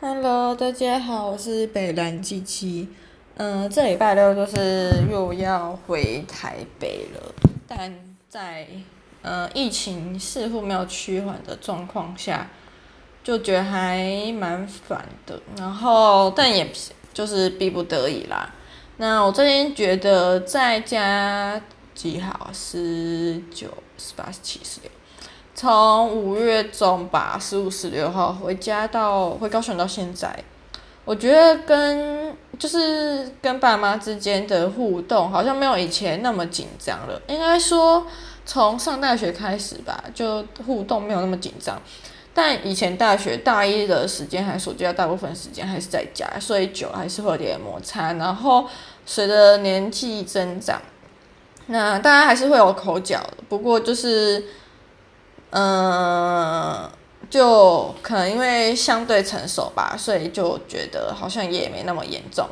Hello，大家好，我是北兰七七。嗯，这礼拜六就是又要回台北了，但在呃疫情似乎没有趋缓的状况下，就觉得还蛮烦的。然后，但也就是逼不得已啦。那我最近觉得在家几号？十九、十八、十七、十六。从五月中吧，十五、十六号回家到回高雄到现在，我觉得跟就是跟爸妈之间的互动好像没有以前那么紧张了。应该说从上大学开始吧，就互动没有那么紧张。但以前大学大一的时间还暑假，大部分时间还是在家，所以久还是会有点摩擦。然后随着年纪增长，那大家还是会有口角，不过就是。嗯，就可能因为相对成熟吧，所以就觉得好像也没那么严重。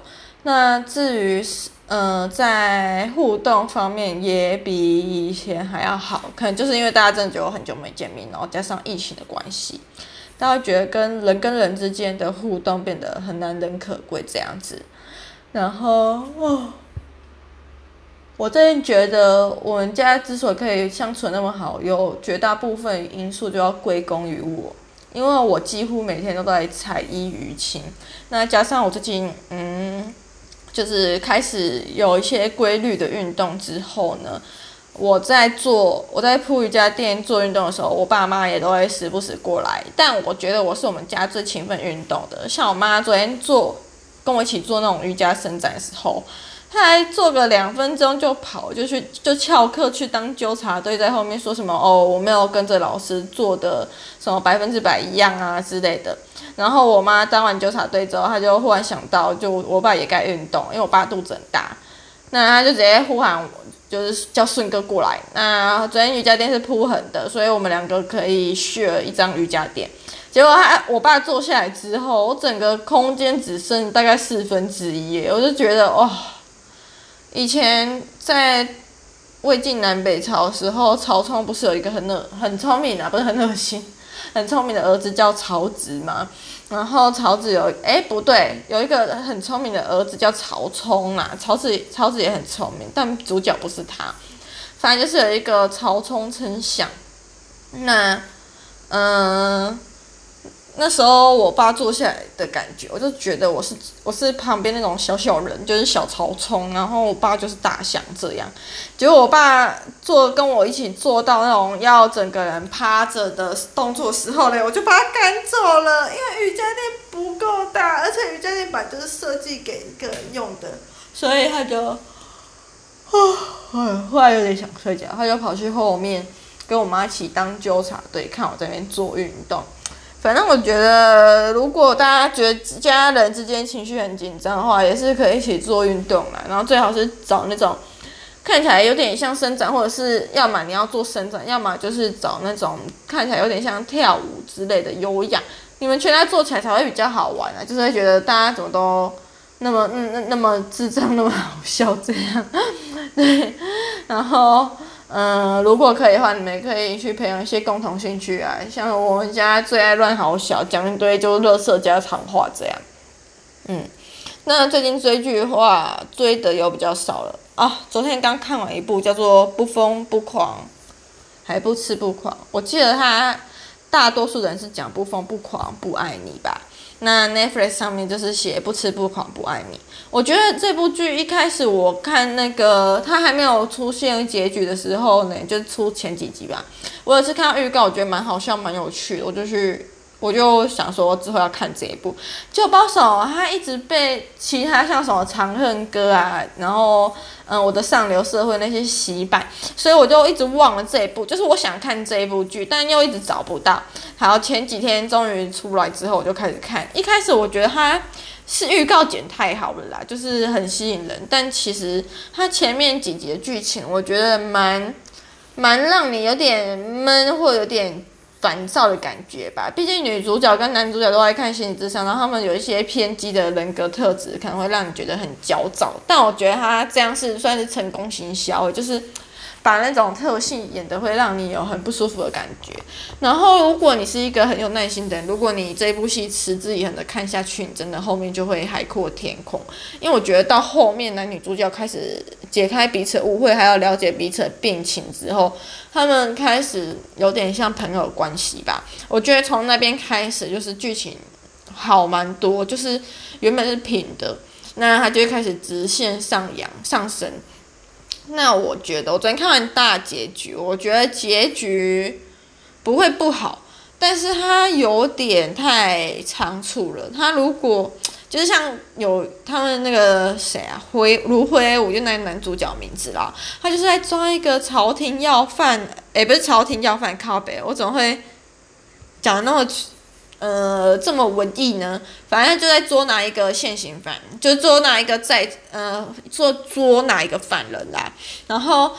那至于是嗯，在互动方面也比以前还要好，可能就是因为大家真的觉得很久没见面，然后加上疫情的关系，大家觉得跟人跟人之间的互动变得很难能可贵这样子。然后哦。我最近觉得我们家之所以可以相处那么好，有绝大部分因素就要归功于我，因为我几乎每天都在彩衣娱情。那加上我最近嗯，就是开始有一些规律的运动之后呢，我在做我在铺瑜伽垫做运动的时候，我爸妈也都会时不时过来。但我觉得我是我们家最勤奋运动的，像我妈昨天做跟我一起做那种瑜伽伸展的时候。他还做个两分钟就跑，就去就翘课去当纠察队，在后面说什么哦，我没有跟着老师做的什么百分之百一样啊之类的。然后我妈当完纠察队之后，她就忽然想到，就我爸也该运动，因为我爸肚子很大，那他就直接呼喊我，就是叫顺哥过来。那昨天瑜伽垫是铺横的，所以我们两个可以 share 一张瑜伽垫。结果他我爸坐下来之后，我整个空间只剩大概四分之一，我就觉得哇。以前在魏晋南北朝时候，曹冲不是有一个很恶很聪明啊，不是很恶心，很聪明的儿子叫曹植吗？然后曹植有哎、不对，有一个很聪明的儿子叫曹冲啊。曹植曹植也很聪明，但主角不是他。反正就是有一个曹冲称象。那嗯。那时候我爸坐下来的感觉，我就觉得我是我是旁边那种小小人，就是小曹冲，然后我爸就是大象这样。结果我爸做跟我一起做到那种要整个人趴着的动作时候呢，我就把他赶走了，因为瑜伽垫不够大，而且瑜伽垫板就是设计给一个人用的，所以他就，啊，后来有点想睡觉，他就跑去后面跟我妈一起当纠察队，看我在那边做运动。反正我觉得，如果大家觉得家人之间情绪很紧张的话，也是可以一起做运动啦。然后最好是找那种看起来有点像伸展，或者是要么你要做伸展，要么就是找那种看起来有点像跳舞之类的有氧。你们全家做起来才会比较好玩啊，就是会觉得大家怎么都那么嗯那那么智障，那么好笑这样。对，然后。嗯，如果可以的话，你们可以去培养一些共同兴趣啊，像我们家最爱乱好小，讲一堆就是垃圾家常话这样。嗯，那最近追剧的话，追的又比较少了啊。昨天刚看完一部叫做《不疯不狂》，还不吃不狂。我记得他大多数人是讲不疯不狂不爱你吧。那 Netflix 上面就是写不吃不狂不爱你。我觉得这部剧一开始我看那个它还没有出现结局的时候呢，就出前几集吧。我有次看到预告，我觉得蛮好笑，蛮有趣的，我就去。我就想说之后要看这一部，就包手他一直被其他像什么《长恨歌》啊，然后嗯我的上流社会那些洗版，所以我就一直忘了这一部，就是我想看这一部剧，但又一直找不到。好，前几天终于出来之后，我就开始看。一开始我觉得它是预告剪太好了啦，就是很吸引人，但其实它前面几集的剧情，我觉得蛮蛮让你有点闷或有点。烦躁的感觉吧，毕竟女主角跟男主角都爱看心理智商，然后他们有一些偏激的人格特质，可能会让你觉得很焦躁。但我觉得他这样是算是成功行销，就是把那种特性演得会让你有很不舒服的感觉。然后，如果你是一个很有耐心的人，如果你这部戏持之以恒的看下去，你真的后面就会海阔天空。因为我觉得到后面男女主角开始解开彼此误会，还要了解彼此的病情之后，他们开始有点像朋友关系吧。我觉得从那边开始就是剧情好蛮多，就是原本是平的。那他就会开始直线上扬上升。那我觉得，我昨天看完大结局，我觉得结局不会不好，但是他有点太仓促了。他如果就是像有他们那个谁啊，辉卢辉，我就那男主角名字啦，他就是在抓一个朝廷要犯，诶、不是朝廷要犯，靠北，我怎么会讲的那么？呃，这么文艺呢？反正就在捉拿一个现行犯，就捉拿一个在呃，捉捉拿一个犯人来。然后，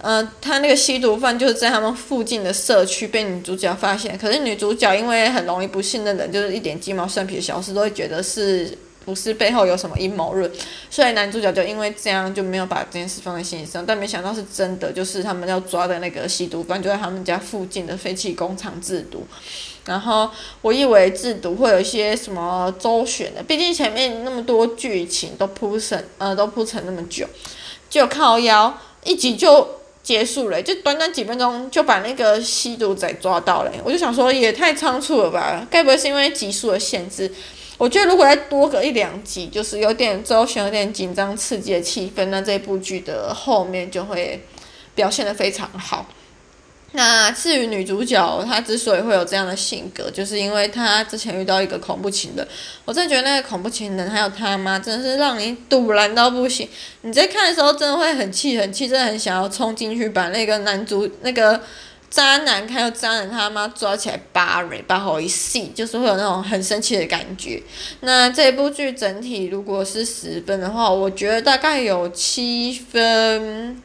呃，他那个吸毒犯就是在他们附近的社区被女主角发现。可是女主角因为很容易不信任人，就是一点鸡毛蒜皮的小事都会觉得是不是背后有什么阴谋论，所以男主角就因为这样就没有把这件事放在心上。但没想到是真的，就是他们要抓的那个吸毒犯就在他们家附近的废弃工厂制毒。然后我以为制毒会有一些什么周旋的，毕竟前面那么多剧情都铺成，呃，都铺成那么久，就靠腰一集就结束了，就短短几分钟就把那个吸毒仔抓到了，我就想说也太仓促了吧？该不会是因为集数的限制？我觉得如果再多个一两集，就是有点周旋、有点紧张、刺激的气氛，那这部剧的后面就会表现得非常好。那至于女主角，她之所以会有这样的性格，就是因为她之前遇到一个恐怖情人。我真的觉得那个恐怖情人还有他妈，真的是让你赌烂到不行。你在看的时候，真的会很气很气，真的很想要冲进去把那个男主那个渣男看到渣男他妈抓起来扒人，把好一戏，就是会有那种很生气的感觉。那这部剧整体如果是十分的话，我觉得大概有七分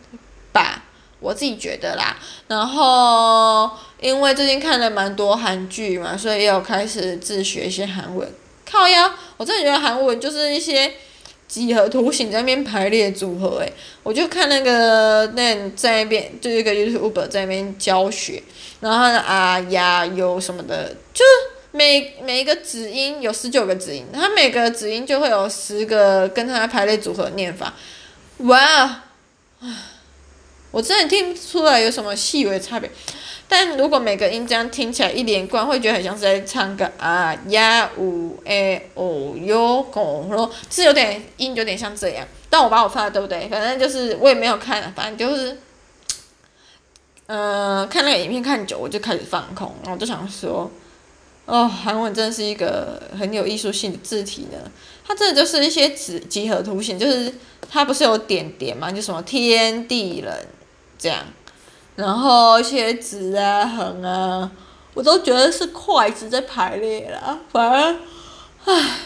吧。我自己觉得啦，然后因为最近看了蛮多韩剧嘛，所以也有开始自学一些韩文。靠呀，我真的觉得韩文就是一些几何图形在那边排列组合诶，我就看那个那在那边就一个 YouTube 在那边教学，然后呢啊呀有什么的，就每每一个子音有十九个子音，它每个子音就会有十个跟它排列组合念法，哇，我真的听不出来有什么细微差别，但如果每个音这样听起来一连贯，会觉得很像是在唱个啊呀呜诶哦哟拱咯，是有点音有点像这样。但我把我发的对不对？反正就是我也没有看，反正就是，嗯、呃，看那个影片看久，我就开始放空，然后就想说，哦，韩文真的是一个很有艺术性的字体呢。它这就是一些几几何图形，就是它不是有点点嘛，就什么天地人。这样，然后一些直啊、横啊，我都觉得是筷子在排列了。反正，唉，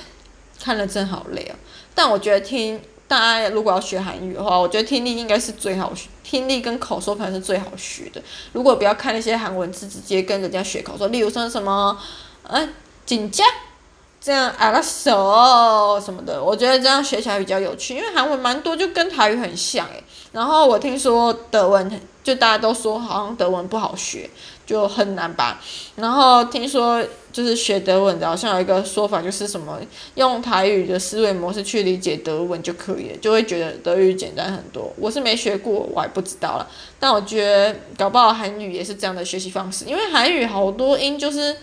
看了真好累哦。但我觉得听大家如果要学韩语的话，我觉得听力应该是最好学，听力跟口说反正是最好学的。如果不要看那些韩文字，直接跟人家学口说，例如说什么，嗯，紧张。这样啊个手什么的，我觉得这样学起来比较有趣，因为韩文蛮多就跟台语很像诶。然后我听说德文，就大家都说好像德文不好学，就很难吧。然后听说就是学德文的，好像有一个说法就是什么用台语的思维模式去理解德文就可以了，就会觉得德语简单很多。我是没学过，我还不知道了。但我觉得搞不好韩语也是这样的学习方式，因为韩语好多音就是。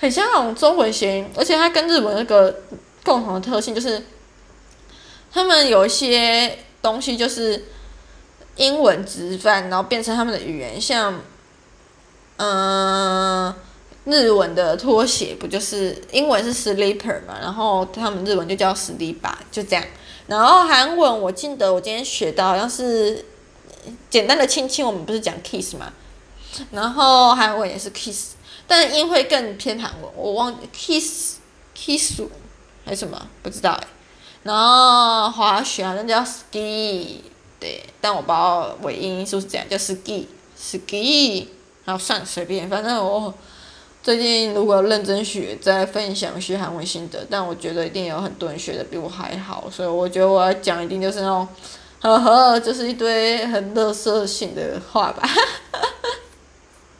很像那种中文谐音，而且它跟日文那个共同的特性就是，他们有一些东西就是英文直翻，然后变成他们的语言，像，嗯，日文的拖鞋不就是英文是 slipper 嘛，然后他们日文就叫 slipper，就这样。然后韩文我记得我今天学到好像是简单的亲亲，我们不是讲 kiss 嘛，然后韩文也是 kiss。但是音会更偏韩文，我忘 kiss kiss 还是什么不知道哎。然后滑雪好像叫 ski，对，但我不知道尾音是不是这样，叫 ski ski。然后算随便，反正我最近如果认真学，在分享学韩文心得，但我觉得一定有很多人学的比我还好，所以我觉得我要讲一定就是那种呵呵，就是一堆很乐色性的话吧。